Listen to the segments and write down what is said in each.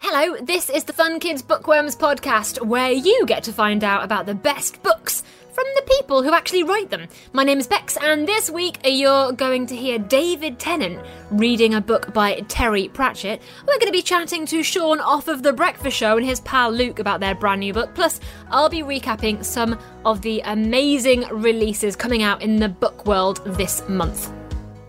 Hello, this is the Fun Kids Bookworms podcast, where you get to find out about the best books from the people who actually write them. My name is Bex, and this week you're going to hear David Tennant reading a book by Terry Pratchett. We're going to be chatting to Sean off of The Breakfast Show and his pal Luke about their brand new book. Plus, I'll be recapping some of the amazing releases coming out in the book world this month.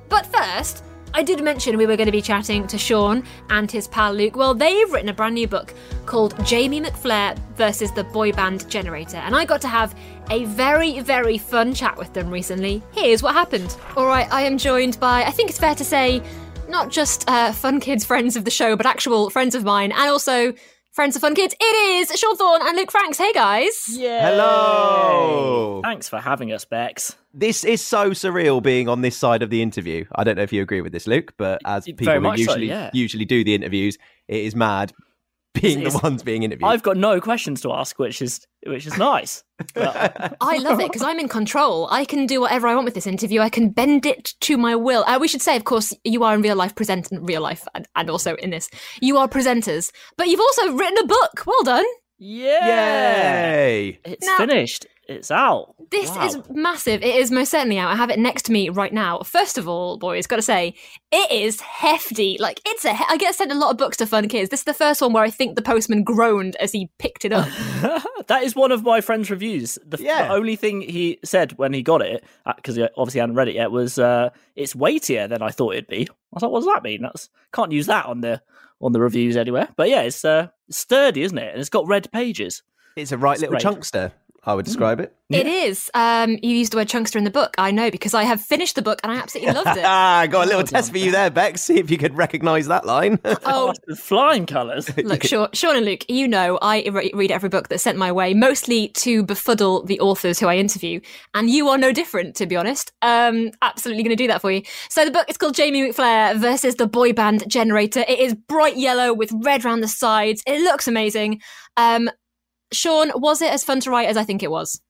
But first, I did mention we were going to be chatting to Sean and his pal Luke. Well, they've written a brand new book called Jamie McFlair versus the Boy Band Generator, and I got to have a very, very fun chat with them recently. Here's what happened. All right, I am joined by, I think it's fair to say, not just uh, fun kids friends of the show, but actual friends of mine, and also friends of fun kids. It is Sean Thorne and Luke Franks. Hey guys. Yeah. Hello. Thanks for having us, Bex. This is so surreal being on this side of the interview. I don't know if you agree with this, Luke, but as people who much so, usually yeah. usually do the interviews, it is mad being It's- the ones being interviewed. I've got no questions to ask, which is which is nice. But I love it because I'm in control. I can do whatever I want with this interview. I can bend it to my will. Uh, we should say, of course, you are in real life present in real life and, and also in this. You are presenters, but you've also written a book. Well done. yeah, Yay! it's Now- finished. It's out. This Wow. is massive. It is most certainly out. I have it next to me right now. First of all, boys, got to say, it is hefty. Like it's a. He- I get sent a lot of books to fun kids. This is the first one where I think the postman groaned as he picked it up. that is one of my friend's reviews. The, Yeah. the only thing he said when he got it, because he obviously hadn't read it yet, was uh, it's weightier than I thought it'd be. I was like, what does that mean? That's can't use that on the on the reviews anywhere. But yeah, it's uh, sturdy, isn't it? And it's got red pages. It's a right It's little great. chunkster, I would describe it. It is. Um, you used the word chunkster in the book. I know because I have finished the book and I absolutely loved it. Ah, got a little Well test done, for you there, Bex. See if you could recognise that line. Oh, flying colours. Look, Sean, Sean and Luke, you know I re- read every book that's sent my way, mostly to befuddle the authors who I interview, and you are no different, to be honest. Um, absolutely going to do that for you. So the book is called Jamie McFlair versus the boy band Generator. It is bright yellow with red around the sides. It looks amazing. Um, Sean, was it as fun to write as I think it was?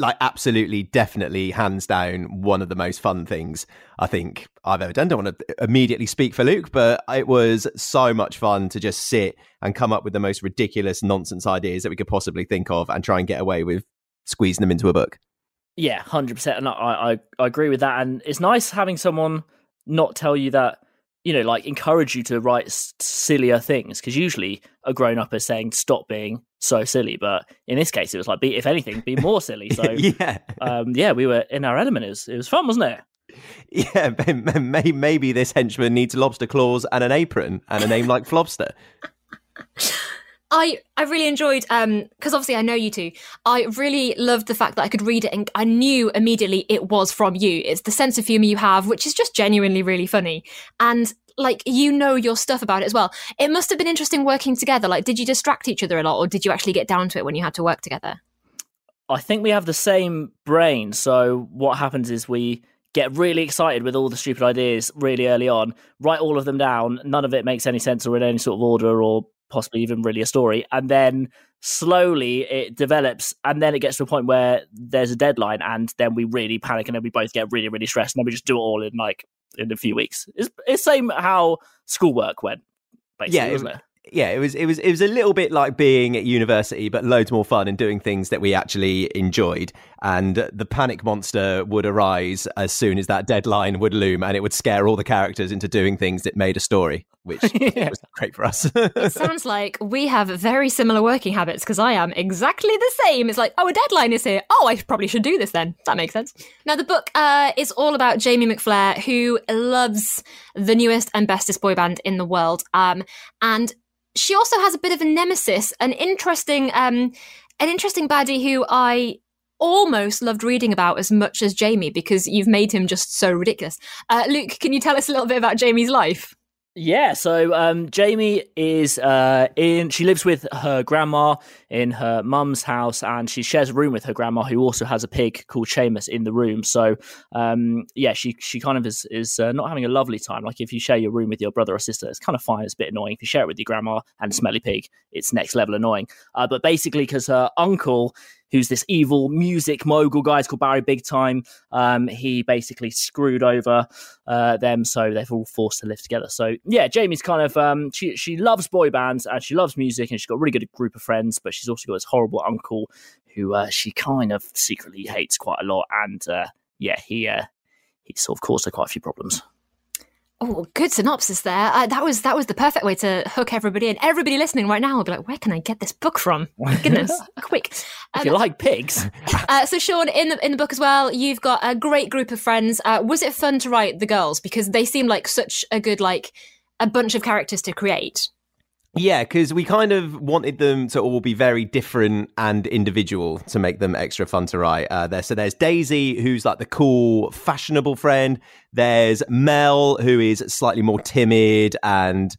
like absolutely definitely hands down one of the most fun things i think i've ever done don't want to immediately speak for luke but it was so much fun to just sit and come up with the most ridiculous nonsense ideas that we could possibly think of and try and get away with squeezing them into a book Yeah, hundred percent, and I, I I agree with that. And it's nice having someone not tell you that, you know, like encourage you to write s- sillier things because usually a grown up is saying stop being so silly, but in this case it was like be if anything be more silly. So yeah um, yeah, we were in our element. It was it was fun, wasn't it? yeah maybe this henchman needs lobster claws and an apron and a name like flobster I I really enjoyed um because obviously I know you two. I really loved the fact that I could read it and I knew immediately it was from you. It's the sense of humor you have, which is just genuinely really funny. And like you know your stuff about it as well. It must have been interesting working together. Like did you distract each other a lot or did you actually get down to it when you had to work together? I think we have the same brain. So what happens is we get really excited with all the stupid ideas really early on, write all of them down. None of it makes any sense or in any sort of order or possibly even really a story. And then slowly it develops and then it gets to a point where there's a deadline and then we really panic and then we both get really, really stressed and then we just do it all in like in a few weeks. It's it's same how schoolwork went, basically, Yeah, it- wasn't it? yeah, it was it was it was a little bit like being at university, but loads more fun and doing things that we actually enjoyed. And the panic monster would arise as soon as that deadline would loom, and it would scare all the characters into doing things that made a story, which Yeah. was great for us. It sounds like we have very similar working habits because I am exactly the same. It's like, oh, a deadline is here. Oh, I probably should do this then. That makes sense. Now, the book uh, is all about Jamie McFlair, who loves the newest and bestest boy band in the world. Um, and she also has a bit of a nemesis, an interesting, um, an interesting baddie who I almost loved reading about as much as Jamie because you've made him just so ridiculous. Uh, Luke, can you tell us a little bit about Jamie's life? Yeah, so um, Jamie is uh, in. She lives with her grandma in her mum's house, and she shares a room with her grandma, who also has a pig called Seamus in the room. So, um, yeah, she she kind of is is uh, not having a lovely time. Like if you share your room with your brother or sister, it's kind of fine. It's a bit annoying. If you share it with your grandma and a smelly pig, it's next level annoying. Uh, but basically, because her uncle who's this evil music mogul guy. It's called Barry Big Time. Um, he basically screwed over uh, them, so they're all forced to live together. So yeah, Jamie's kind of um, she she loves boy bands and she loves music and she's got a really good group of friends, but she's also got this horrible uncle who uh, she kind of secretly hates quite a lot, and uh, yeah, he uh, he sort of caused her quite a few problems. Oh, good synopsis there. Uh, that was that was the perfect way to hook everybody in. Everybody listening right now will be like, "Where can I get this book from?" Goodness, quick! Um, if you like pigs. uh, so, Sean, in the in the book as well, you've got a great group of friends. Uh, was it fun to write the girls because they seem like such a good like a bunch of characters to create? Yeah, because we kind of wanted them to all be very different and individual to make them extra fun to write. Uh, there, so there's Daisy, who's like the cool, fashionable friend. There's Mel, who is slightly more timid and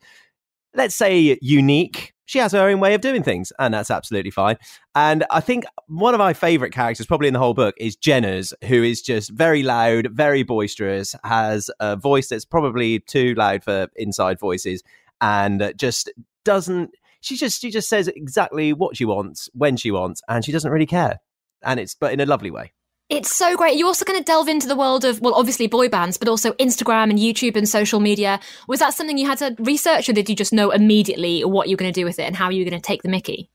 let's say unique. She has her own way of doing things, and that's absolutely fine. And I think one of my favorite characters, probably in the whole book, is Jenna's, who is just very loud, very boisterous, has a voice that's probably too loud for inside voices, and just doesn't she just she just says exactly what she wants when she wants and she doesn't really care and it's but in a lovely way it's so great. You're also going to delve into the world of, well, obviously boy bands, but also Instagram and YouTube and social media. Was that something you had to research, or did you just know immediately what you're going to do with it and how you were going to take the Mickey?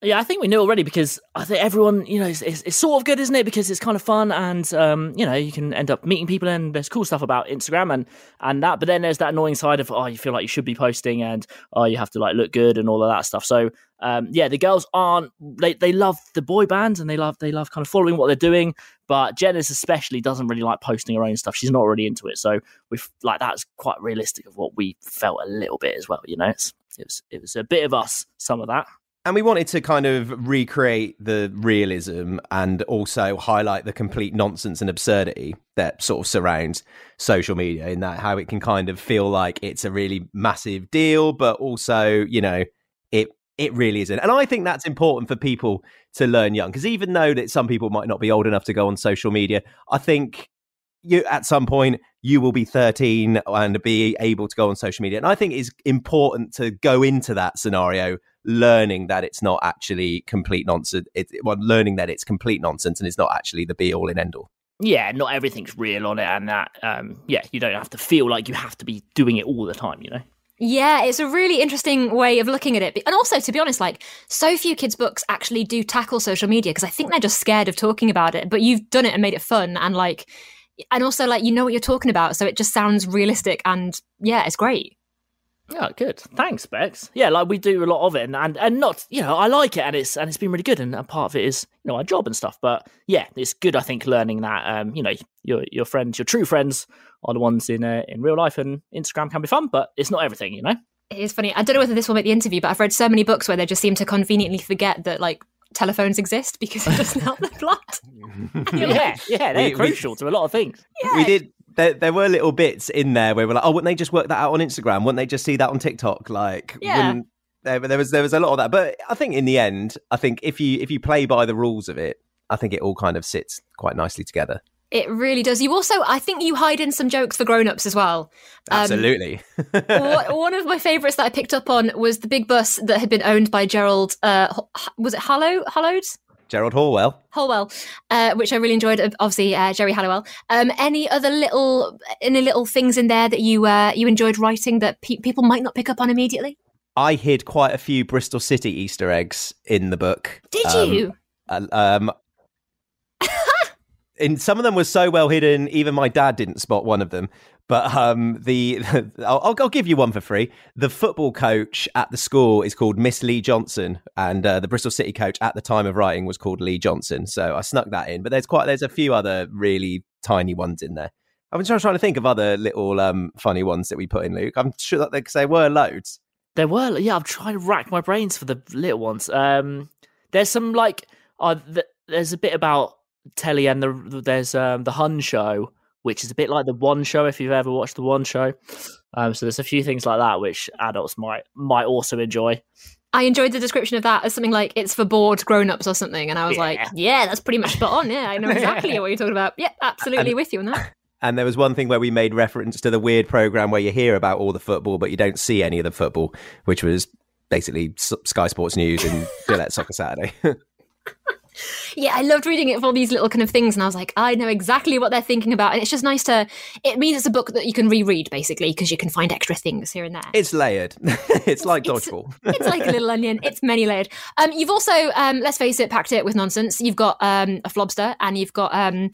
Yeah, I think we knew already because I think everyone, you know, it's, it's, it's, sort of good, isn't it? Because it's kind of fun, and um, you know, you can end up meeting people, and there's cool stuff about Instagram and and that. But then there's that annoying side of oh, you feel like you should be posting, and oh, you have to like look good and all of that stuff. So um, yeah, the girls aren't they they love the boy bands and they love they love kind of following what they're doing. But Janice especially doesn't really like posting her own stuff. She's not really into it. So we like that's quite realistic of what we felt a little bit as well. You know, it's, it was it was a bit of us, some of that and we wanted to kind of recreate the realism and also highlight the complete nonsense and absurdity that sort of surrounds social media in that how it can kind of feel like it's a really massive deal but also you know it it really isn't. And i think that's important for people to learn young because even though that some people might not be old enough to go on social media i think you at some point you will be 13 and be able to go on social media and i think it's important to go into that scenario learning that it's not actually complete nonsense. It, well, learning that it's complete nonsense and it's not actually the be all and end all. Yeah, not everything's real on it, and that um, yeah, you don't have to feel like you have to be doing it all the time. You know. Yeah, it's a really interesting way of looking at it. And also, to be honest, like so few kids' books actually do tackle social media because I think they're just scared of talking about it. But you've done it and made it fun and like, and also like you know what you're talking about, so it just sounds realistic and yeah, it's great. Yeah, good. Thanks, Bex. Yeah, like we do a lot of it, and, and and not you know I like it, and it's and it's been really good, and, and part of it is you know our job and stuff. But yeah, it's good. I think learning that um you know your your friends, your true friends, are the ones in uh, in real life, and Instagram can be fun, but it's not everything, you know. It is funny. I don't know whether this will make the interview, but I've read so many books where they just seem to conveniently forget that like telephones exist because it doesn't help the plot. yeah, yeah, they're we, crucial we, to a lot of things. Yeah. We did there, there were little bits in there where we're like, oh, wouldn't they just work that out on Instagram? Wouldn't they just see that on TikTok? Like, yeah. There, there was there was a lot of that, but I think in the end, I think if you if you play by the rules of it, I think it all kind of sits quite nicely together. It really does. You also, I think, you hide in some jokes for grown-ups as well. Um, Absolutely. one of my favourites that I picked up on was the big bus that had been owned by Gerald. Uh, was it Hallow? Hallowed? Gerald Horwell. Horwell, uh, which I really enjoyed. Obviously, uh, Geri Halliwell. Um, any other little any little things in there that you uh, you enjoyed writing that pe- people might not pick up on immediately? I hid quite a few Bristol City Easter eggs in the book. Did um, you? um, and some of them were so well hidden, even my dad didn't spot one of them. But um, the I'll, I'll, give you one for free. The football coach at the school is called Miss Lee Johnson, and uh, the Bristol City coach at the time of writing was called Lee Johnson. So I snuck that in. But there's quite there's a few other really tiny ones in there. I'm just trying to think of other little um, funny ones that we put in, Luke. I'm sure that there were loads. There were, yeah. I'm trying to rack my brains for the little ones. Um, there's some like, uh, th- there's a bit about telly and the there's um, the Hun show which is a bit like the One Show if you've ever watched the One Show. Um, so there's a few things like that which adults might might also enjoy. I enjoyed the description of that as something like it's for bored grown-ups or something, and I was Yeah. like, yeah, that's pretty much spot on. Yeah, I know exactly what you're talking about. Yeah, absolutely with you on that. And there was one thing where we made reference to the weird program where you hear about all the football, but you don't see any of the football, which was basically Sky Sports News and Gillette Soccer Saturday. Yeah, I loved reading it for all these little kind of things, and I was like, I know exactly what they're thinking about, and it's just nice to. It means it's a book that you can reread basically because you can find extra things here and there. it's layered. it's like It's- dodgeball. it's like a little onion. It's many layered. Um, you've also, um, let's face it, packed it with nonsense. You've got um, a flobster, and you've got um,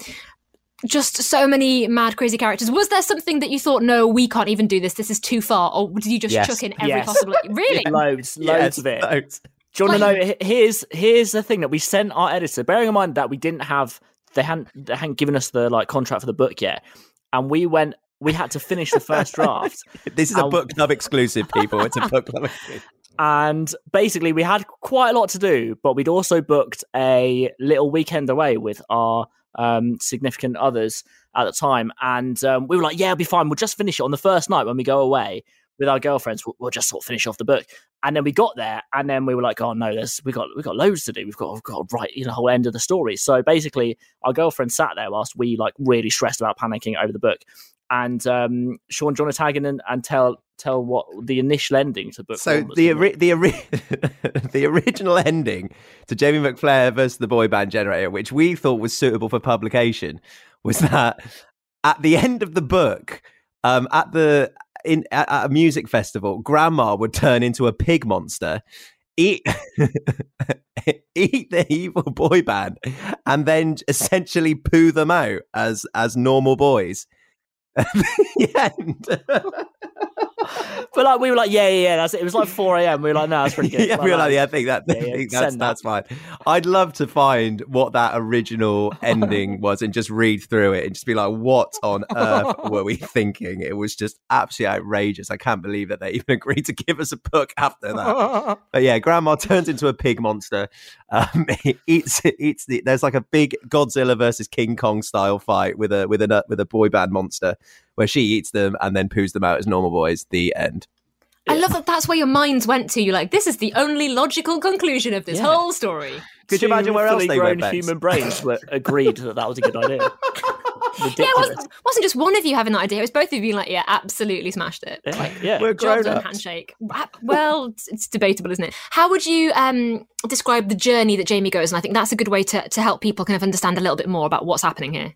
just so many mad, crazy characters. Was there something that you thought, no, we can't even do this. This is too far, or did you just Yes. chuck in every Yes. possible? Really? Loads, loads Yes, of it. loads. Do you want to know? Here's here's the thing that we sent our editor. Bearing in mind that we didn't have they hadn't they hadn't given us the like contract for the book yet, and we went. We had to finish the first draft, This is a Um, book club exclusive, people. It's a book club exclusive. and basically we had quite a lot to do. But we'd also booked a little weekend away with our um, significant others at the time, and um, we were like, "Yeah, it'll be fine. We'll just finish it on the first night when we go away with our girlfriends. We'll, we'll just sort of finish off the book." And then we got there, and then we were like, "Oh no, there's we got we got loads to do. We've got we've got to write you know the whole end of the story." So basically, our girlfriend sat there whilst we like really stressed about panicking over the book. And um, Sean, do you want to tag in and, and tell tell what the initial ending to the book? So was the ori- the ori- the original ending to Jamie McFlair versus the boy band generator, which we thought was suitable for publication, was that at the end of the book, um, at the in at, at a music festival, Grandma would turn into a pig monster. Eat, eat the evil boy band, and then essentially poo them out as as normal boys. The end. but like we were like, yeah, yeah, yeah. That's it. It was like four a.m. We were like, no, that's pretty good. yeah, we were like, yeah, I think that, Yeah, yeah, think that's that. that's fine. I'd love to find what that original ending was and just read through it and just be like, what on earth were we thinking? It was just absolutely outrageous. I can't believe that they even agreed to give us a book after that. But yeah, Grandma turns into a pig monster. Um, eats eats the. There's like a big Godzilla versus King Kong style fight with a with a with a boy band monster where she eats them and then poos them out as normal boys. The end. I love that. That's where your minds went to. You're like, this is the only logical conclusion of this Yeah. whole story. Could you imagine where else fully they grown went? Human brains were agreed that that was a good idea. Yeah, it wasn't, wasn't just one of you having that idea. It was both of you being like, yeah, absolutely smashed it. Yeah, Like, yeah. We're grown done, ups. handshake. Well, it's, it's debatable, isn't it? How would you um, describe the journey that Jamie goes? And I think that's a good way to, to help people kind of understand a little bit more about what's happening here.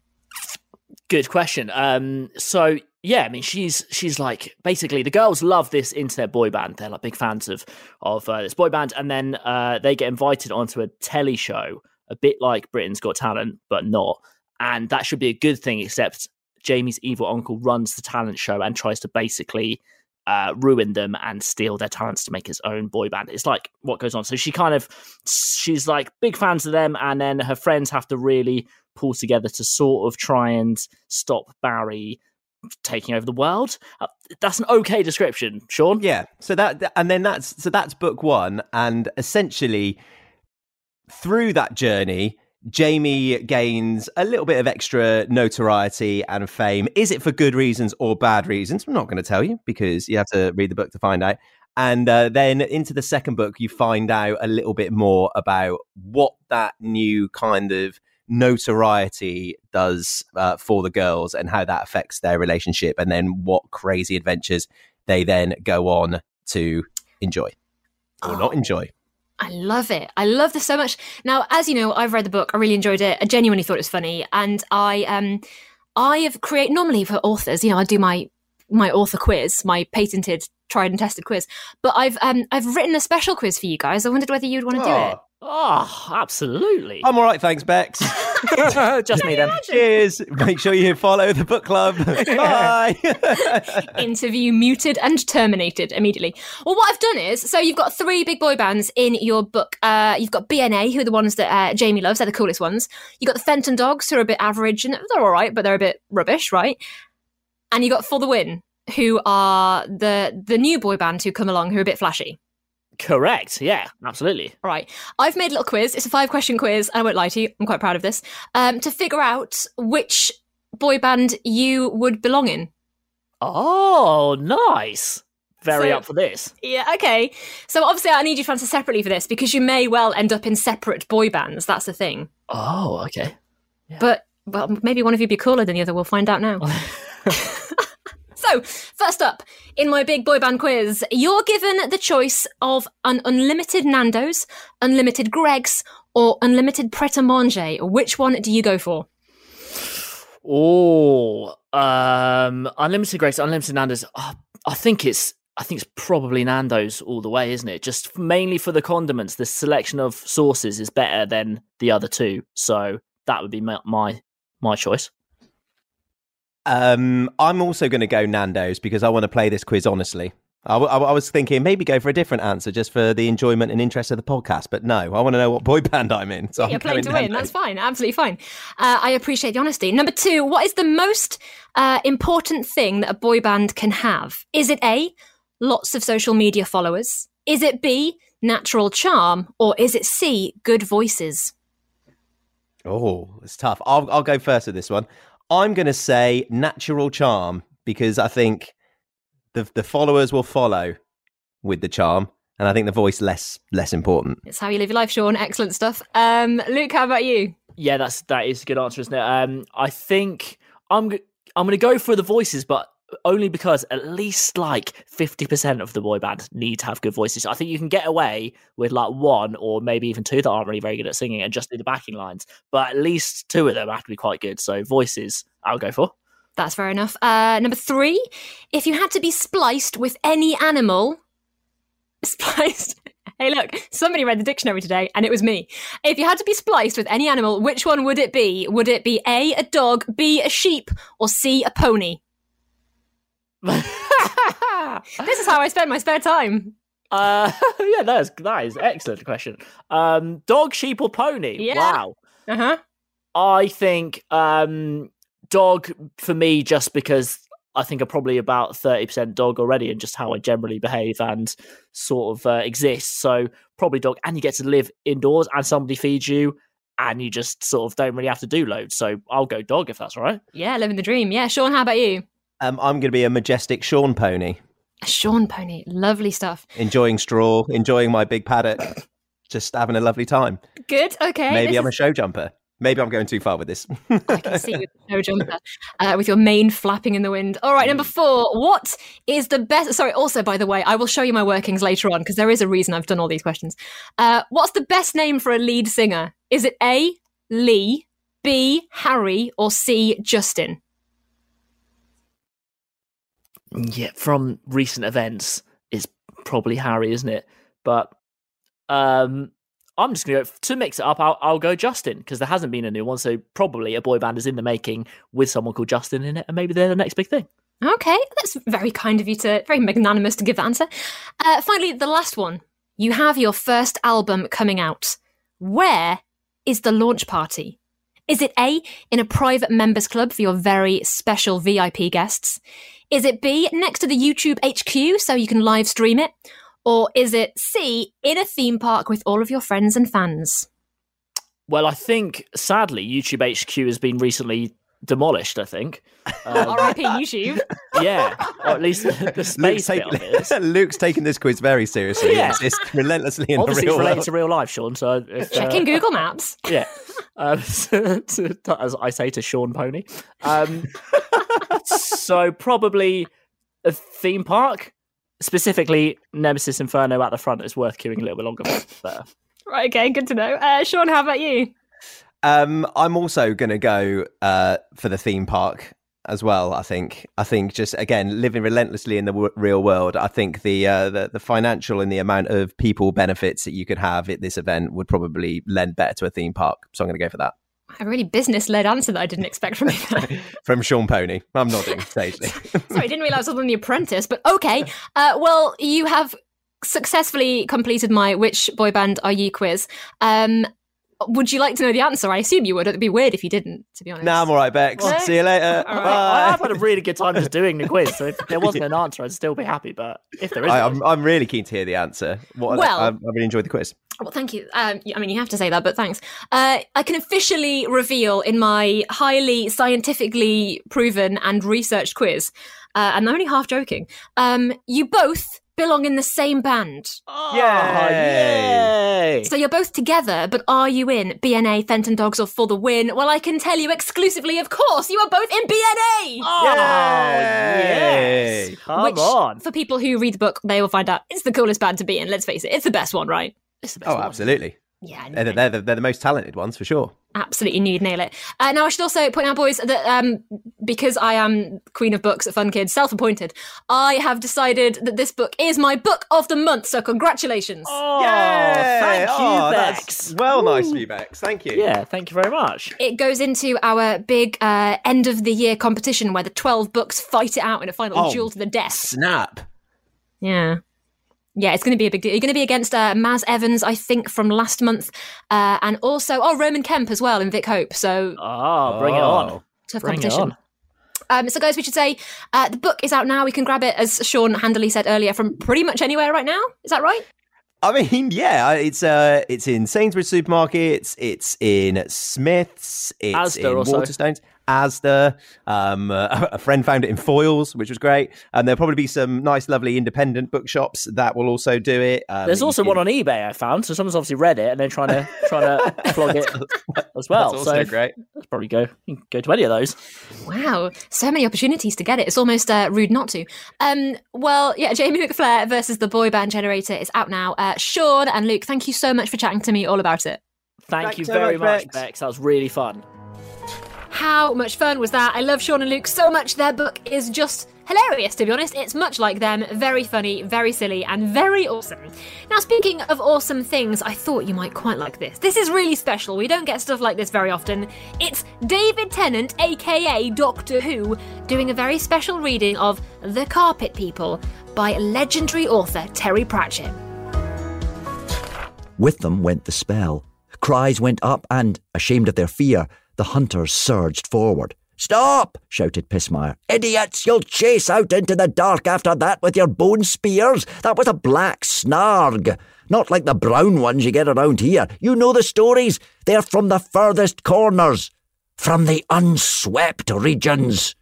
Good question. Um, so yeah, I mean, she's she's like basically the girls love this internet boy band. They're like big fans of of uh, this boy band, and then uh, they get invited onto a telly show, a bit like Britain's Got Talent, but not. And that should be a good thing, except Jamie's evil uncle runs the talent show and tries to basically uh, ruin them and steal their talents to make his own boy band. It's like what goes on. So she kind of she's like big fans of them, and then her friends have to really pull together to sort of try and stop Barry taking over the world. Uh, that's an okay description, Sean. Yeah. So that and then that's so that's book one, and essentially through that journey, Jamie gains a little bit of extra notoriety and fame. Is it for good reasons or bad reasons? I'm not going to tell you because you have to read the book to find out. And uh, then into the second book, you find out a little bit more about what that new kind of notoriety does uh, for the girls and how that affects their relationship, and then what crazy adventures they then go on to enjoy or not Oh. enjoy. I love it. I love this so much. Now, as you know, I've read the book. I really enjoyed it. I genuinely thought it was funny, and I um, I have create normally for authors. You know, I do my my author quiz, my patented, tried and tested quiz. But I've um, I've written a special quiz for you guys. I wondered whether you'd want to do it. Oh, absolutely. I'm all right, thanks, Bex. Just me then. Cheers. Make sure you follow the book club. Bye. Interview muted and terminated immediately. Well, what I've done is, so you've got three big boy bands in your book. Uh, you've got BNA, who are the ones that uh, Jamie loves. They're the coolest ones. You've got the Fenton Dogs, who are a bit average and they're all right, but they're a bit rubbish, right? And you got For the Win, who are the the new boy band who come along, who are a bit flashy. Correct. Yeah, absolutely. All right. I've made a little quiz. It's a five question quiz. I won't lie to you. I'm quite proud of this. Um, to figure out which boy band you would belong in. Oh, nice. Very So- up for this. Yeah, okay. So obviously, I need you to answer separately for this because you may well end up in separate boy bands. That's the thing. Oh, okay. But well, maybe one of you be cooler than the other. We'll find out now. so, first up, in my big boy band quiz, you're given the choice of an unlimited Nando's, unlimited Greggs, or unlimited Pret a Manger. Which one do you go for? Oh, um, unlimited Greggs, unlimited Nando's. Oh, I think it's. I think it's probably Nando's all the way, isn't it? Just mainly for the condiments. The selection of sauces is better than the other two, so that would be my my, my choice. Um, I'm also going to go Nando's because I want to play this quiz honestly. I, w- I w- I was thinking maybe go for a different answer just for the enjoyment and interest of the podcast, but no, I want to know what boy band I'm in. So I'm You're playing to win. Nando's. That's fine. Absolutely fine. Uh, I appreciate the honesty. Number two, what is the most uh, important thing that a boy band can have? Is it A, lots of social media followers? Is it B, natural charm? Or is it C, good voices? Oh, it's tough. I'll, I'll go first with this one. I'm going to say natural charm because I think the the followers will follow with the charm, and I think the voice less less important. It's how you live your life, Sean. Excellent stuff. Um, Luke, how about you? Yeah, that's that is a good answer, isn't it? Um, I think I'm I'm going to go for the voices, but only because at least like fifty percent of the boy band need to have good voices. I think you can get away with like one or maybe even two that aren't really very good at singing and just do the backing lines, but at least two of them have to be quite good. So voices, I'll go for. That's fair enough. Uh, number three, if you had to be spliced with any animal, spliced. Hey, look, somebody read the dictionary today, and it was me. If you had to be spliced with any animal, which one would it be? Would it be A, a dog, B, a sheep, or C, a pony? This is how I spend my spare time. Uh, yeah, that is that is excellent question. Um, dog, sheep, or pony? Yeah. Wow. Uh huh. I think um, dog for me, just because I think I'm probably about thirty percent dog already, and just how I generally behave and sort of uh, exist. So probably dog, and you get to live indoors, and somebody feeds you, and you just sort of don't really have to do loads. So I'll go dog if that's all right. Yeah, living the dream. Yeah, Sean, how about you? Um, I'm going to be a majestic Sean pony, A Sean pony. Lovely stuff. enjoying straw, enjoying my big paddock, just having a lovely time. Good. Okay. Maybe this I'm a show jumper. Maybe I'm going too far with this. I can see you no jumper, uh, with your mane flapping in the wind. All right, number four. What is the best? Sorry. Also, by the way, I will show you my workings later on because there is a reason I've done all these questions. Uh, what's the best name for a lead singer? Is it A. Lee, B. Harry, or C. Justin? Yeah, from recent events, it's probably Harry, isn't it? But um, I'm just gonna go to mix it up. I'll, I'll go Justin because there hasn't been a new one, so probably a boy band is in the making with someone called Justin in it, and maybe they're the next big thing. Okay, that's very kind of you to, very magnanimous to give the answer. Uh, finally, the last one. You have your first album coming out. Where is the launch party? Is it A, in a private members club for your very special VIP guests? Is it B, next to the YouTube HQ so you can live stream it? Or is it C, in a theme park with all of your friends and fans? Well, I think sadly YouTube HQ has been recently demolished. I think. Um, RIP YouTube. yeah, or at least the, the Luke's, space bit of it is. taking, Luke's taking this quiz very seriously. Yeah. It's, it's relentlessly in Obviously, the it's real related to real life, Sean. So if, uh, Checking Google Maps. yeah, um, as I say to Sean Pony. Um, so probably a theme park, specifically Nemesis Inferno at the front is worth queuing a little bit longer for. Uh, Right, okay, good to know. Uh, Sean, how about you? Um, I'm also going to go uh, for the theme park as well. I think. I think just again living relentlessly in the w- real world. I think the, uh, the the financial and the amount of people benefits that you could have at this event would probably lend better to a theme park. So I'm going to go for that. A really business led answer that I didn't expect from you. From Sean Pony, I'm nodding sagely. Sorry, I didn't realize I was on The Apprentice, but okay. Uh, well, you have successfully completed my Which Boy Band Are You quiz. Um, Would you like to know the answer? I assume you would. It'd be weird if you didn't, to be honest. Nah, I'm all right, Bex. No? See you later. All right. I've had a really good time just doing the quiz. So if there wasn't an answer, I'd still be happy. But if there is, I, one- I'm, I'm really keen to hear the answer. What, Well- I, I really enjoyed the quiz. Well, thank you. Um, I mean, you have to say that, but thanks. Uh, I can officially reveal in my highly scientifically proven and researched quiz, uh, and I'm only half joking. Um, you both belong in the same band. Oh, Yay! yay! So you're both together, but are you in BNA, Fenton Dogs, or For the Win? Well, I can tell you exclusively, of course, you are both in BNA! Oh, Yay! yes! Come which, on. for people who read the book, they will find out it's the coolest band to be in. Let's face it, it's the best one, right? It's the best Oh, one. absolutely. Yeah, They're, they're, the- they're the most talented ones for sure. absolutely knew you'd nail it. Uh, now, I should also point out, boys, that um, because I am Queen of Books at Fun Kids, self appointed, I have decided that this book is my book of the month. So, congratulations. Oh, Yay! thank you, Oh, Bex. that's Well, nice of you, Bex. Thank you. Yeah, thank you very much. It goes into our big uh, end of the year competition where the 12 books fight it out in a final Oh. duel to the death. Snap. Yeah. Yeah, it's going to be a big deal. You're going to be against uh, Maz Evans, I think, from last month, uh, and also oh Roman Kemp as well in Vic Hope. So Oh, bring it on. Oh. tough Bring it competition. on. Um, so, guys, we should say uh, the book is out now. We can grab it, as Sean handily said earlier, from pretty much anywhere right now. Is that right? I mean, yeah, it's uh, it's in Sainsbury's supermarkets, it's in Smiths, it's Asda in also. Waterstones, Asda. Um, uh, a friend found it in Foyles, which was great, and there'll probably be some nice, lovely independent bookshops that will also do it. Um, There's also can- one on eBay I found, so someone's obviously read it and they're trying to trying to flog it as well. That's also so great. let's probably go you can go to any of those. Wow, so many opportunities to get it. It's almost uh, rude not to. Um, well, yeah, Jamie McFlair versus the boy band generator is out now. Uh, Sean and Luke, thank you so much for chatting to me all about it. Thank Thanks you so very much, much, Bex. Bex. That was really fun. How much fun was that? I love Sean and Luke so much. Their book is just hilarious, to be honest. It's much like them, very funny, very silly, and very awesome. Now, speaking of awesome things, I thought you might quite like this. This is really special. We don't get stuff like this very often. It's David Tennant, aka Doctor Who, doing a very special reading of The Carpet People by legendary author Terry Pratchett. With them went the spell. Cries went up, and, ashamed of their fear, the hunters surged forward. Stop! shouted Pismire. Idiots! You'll chase out into the dark after that with your bone spears? That was a black snarg. Not like the brown ones you get around here. You know the stories. They're from the furthest corners. From the unswept regions.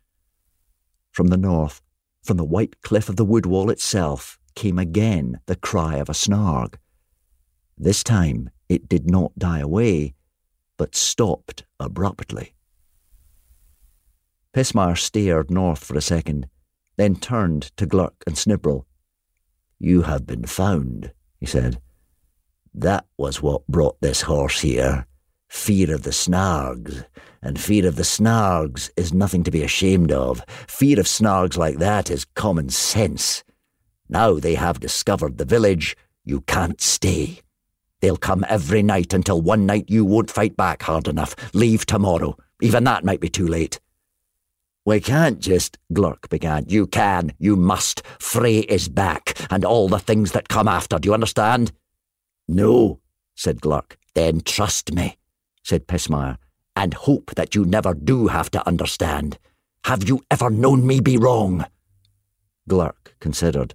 From the north, from the white cliff of the wood wall itself, came again the cry of a snarg. This time it did not die away, but stopped abruptly. Pismire stared north for a second, then turned to Glurk and Snibril. You have been found, he said. That was what brought this horse here. Fear of the snargs. And fear of the snargs is nothing to be ashamed of. Fear of snargs like that is common sense. Now they have discovered the village, you can't stay. They'll come every night until one night you won't fight back hard enough. Leave tomorrow. Even that might be too late. We can't just, Glurk began. You can, you must. Fray is back, and all the things that come after. Do you understand? No, said Glurk. Then trust me, said Pismire, and hope that you never do have to understand. Have you ever known me be wrong? Glurk considered.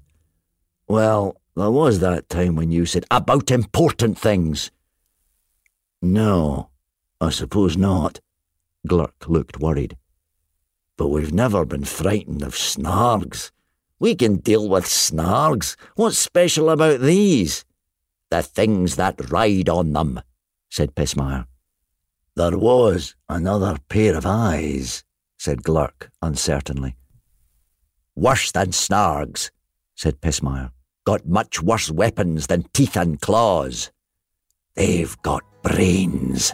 Well, there was that time when you said about important things. No, I suppose not. Glurk looked worried. But we've never been frightened of snargs. We can deal with snargs. What's special about these? The things that ride on them, said Pismire. There was another pair of eyes, said Glurk uncertainly. Worse than snargs, said Pismire. Got much worse weapons than teeth and claws. They've got brains.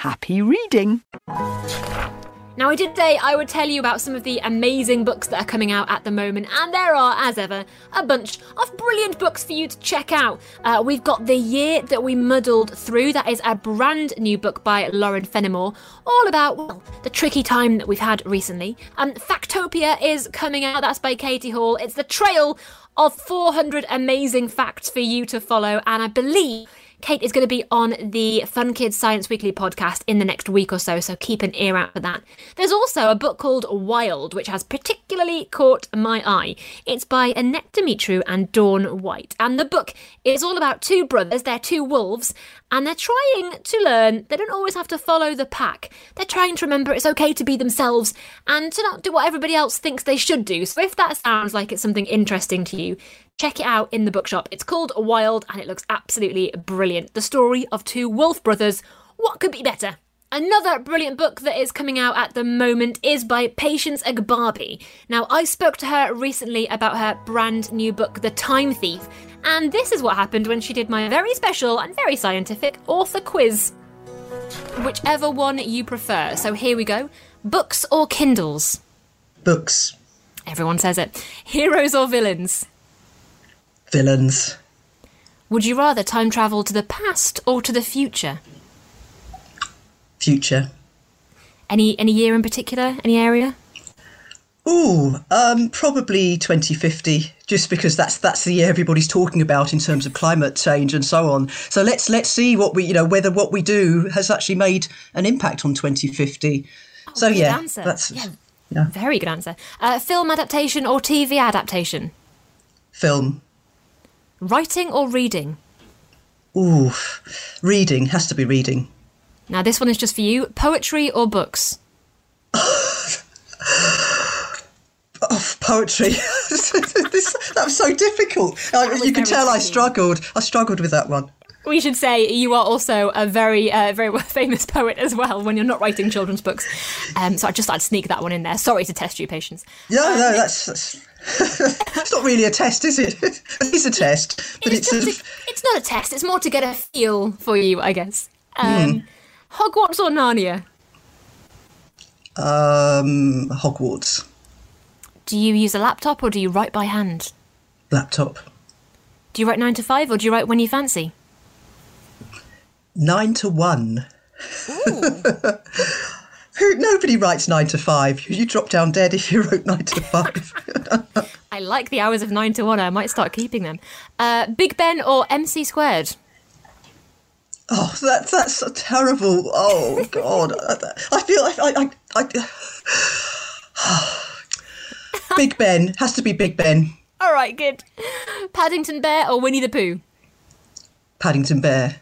Happy reading! Now, I did say I would tell you about some of the amazing books that are coming out at the moment, and there are, as ever, a bunch of brilliant books for you to check out. Uh, we've got The Year That We Muddled Through, that is a brand new book by Lauren Fenimore, all about, well, the tricky time that we've had recently. Um, Factopia is coming out, that's by Kate Hale. It's the trail of 400 amazing facts for you to follow, and I believe Kate is going to be on the Fun Kids Science Weekly podcast in the next week or so, so keep an ear out for that. There's also a book called Wild, which has particularly caught my eye. It's by Annette Dimitru and Dawn White, and the book is all about two brothers, they're two wolves, and they're trying to learn they don't always have to follow the pack. They're trying to remember it's okay to be themselves and to not do what everybody else thinks they should do. So if that sounds like it's something interesting to you, check it out in the bookshop. It's called Wild and it looks absolutely brilliant. The story of two wolf brothers. What could be better? Another brilliant book that is coming out at the moment is by Patience Agbabi. Now, I spoke to her recently about her brand new book, The Time Thief, and this is what happened when she did my very special and very scientific author quiz. Whichever one you prefer. So here we go books or Kindles? Books. Everyone says it. Heroes or villains? Villains. Would you rather time travel to the past or to the future? Future. Any any year in particular? Any area? Ooh, um, probably 2050, just because that's that's the year everybody's talking about in terms of climate change and so on. So let's let's see what we you know whether what we do has actually made an impact on 2050. so good yeah, answer. that's Yeah. yeah. Very good answer. Uh, film adaptation or TV adaptation? film. Writing or reading? Ooh, reading has to be reading. Now this one is just for you. Poetry or books? Oh, poetry. this, that was so difficult. Was you can tell I struggled. I struggled with that one. We should say you are also a very, uh, very famous poet as well when you're not writing children's books. Um, so I just thought I'd sneak that one in there. Sorry to test you, patience. Yeah, no, that's, that's it's not really a test, is it? it is a test, but It's, it's, a, it's not a test. It's more to get a feel for you, I guess. Um, Hogwarts or Narnia? um, Hogwarts Do you use a laptop or do you write by hand? laptop. Do you write nine to five or do you write when you fancy? Nine to one. Who? Nobody writes nine to five. You drop down dead if you wrote nine to five. I like the hours of nine to one. I might start keeping them. Uh, Big Ben or MC squared? oh, that, that's a terrible. Oh God, I feel I, I, I, Big Ben has to be Big Ben. All right, good. Paddington Bear or Winnie the Pooh? Paddington Bear,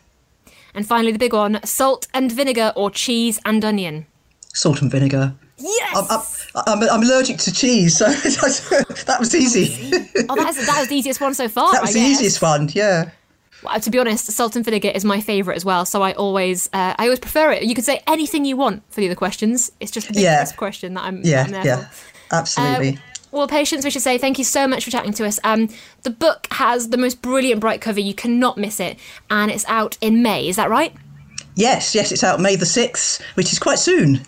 And finally, the big one: salt and vinegar or cheese and onion? salt and vinegar. Yes. I'm, I'm, I'm allergic to cheese, so that was easy. oh, that was, that was the easiest one so far. That was I the guess. easiest one. Yeah. Well, to be honest, salt and vinegar is my favourite as well. So I always, uh, I always prefer it. You could say anything you want for the other questions. It's just the Yeah. question that I'm, Yeah. I'm there Yeah. for. Absolutely. Uh, well, patience, we should say thank you so much for chatting to us. Um, the book has the most brilliant bright cover. You cannot miss it. And it's out in May. Is that right? yes. Yes. It's out May the sixth, which is quite soon.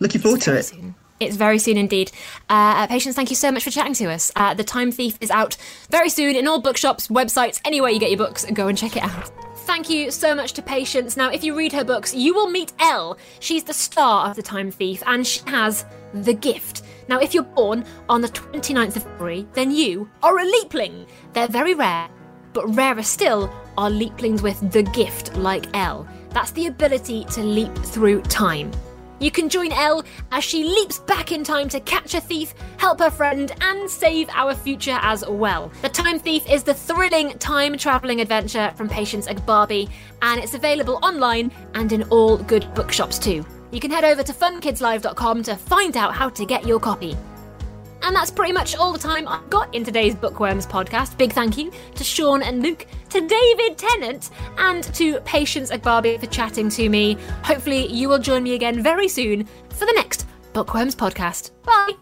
Looking forward to it. soon. It's very soon indeed. Uh, Patience, thank you so much for chatting to us. Uh, the Time Thief is out very soon in all bookshops, websites, anywhere you get your books. Go and check it out. Thank you so much to Patience. Now, if you read her books, you will meet Elle. She's the star of The Time Thief, and she has the gift. Now, if you're born on the 29th of February, then you are a leapling. They're very rare, but rarer still are leaplings with the gift like Elle. That's the ability to leap through time. You can join Elle as she leaps back in time to catch a thief, help her friend, and save our future as well. The Time Thief is the thrilling time travelling adventure from Patience Agbabi, and it's available online and in all good bookshops too. You can head over to funkidslive.com to find out how to get your copy. And that's pretty much all the time I've got in today's Bookworms podcast. Big thank you to Sean and Luke, to David Tennant, and to Patience Agbabi for chatting to me. Hopefully, you will join me again very soon for the next Bookworms podcast. Bye!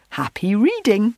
Happy reading!